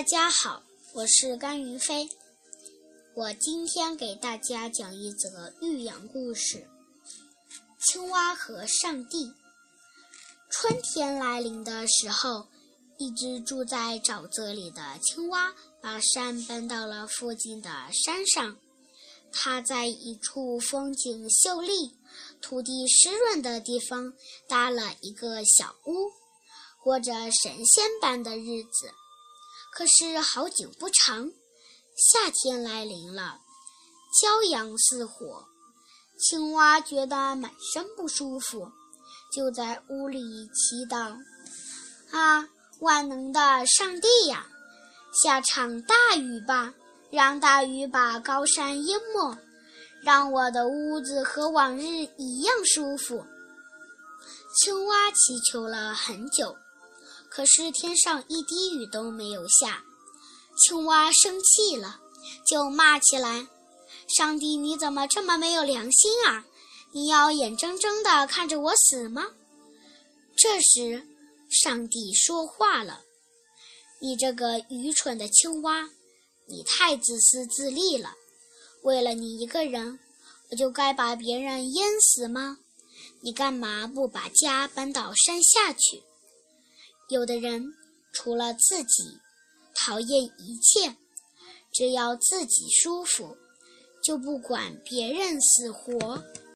大家好，我是甘云飞。我今天给大家讲一则寓言故事：青蛙和上帝。春天来临的时候，一只住在沼泽里的青蛙把山搬到了附近的山上。它在一处风景秀丽、土地湿润的地方搭了一个小屋，过着神仙般的日子。可是好景不长，夏天来临了，骄阳似火，青蛙觉得满身不舒服，就在屋里祈祷：“啊，万能的上帝呀，下场大雨吧，让大雨把高山淹没，让我的屋子和往日一样舒服。”青蛙祈求了很久。可是天上一滴雨都没有下，青蛙生气了，就骂起来：“上帝，你怎么这么没有良心啊？你要眼睁睁地看着我死吗？”这时，上帝说话了：“你这个愚蠢的青蛙，你太自私自利了。为了你一个人，我就该把别人淹死吗？你干嘛不把家搬到山下去？”有的人除了自己，讨厌一切，只要自己舒服，就不管别人死活。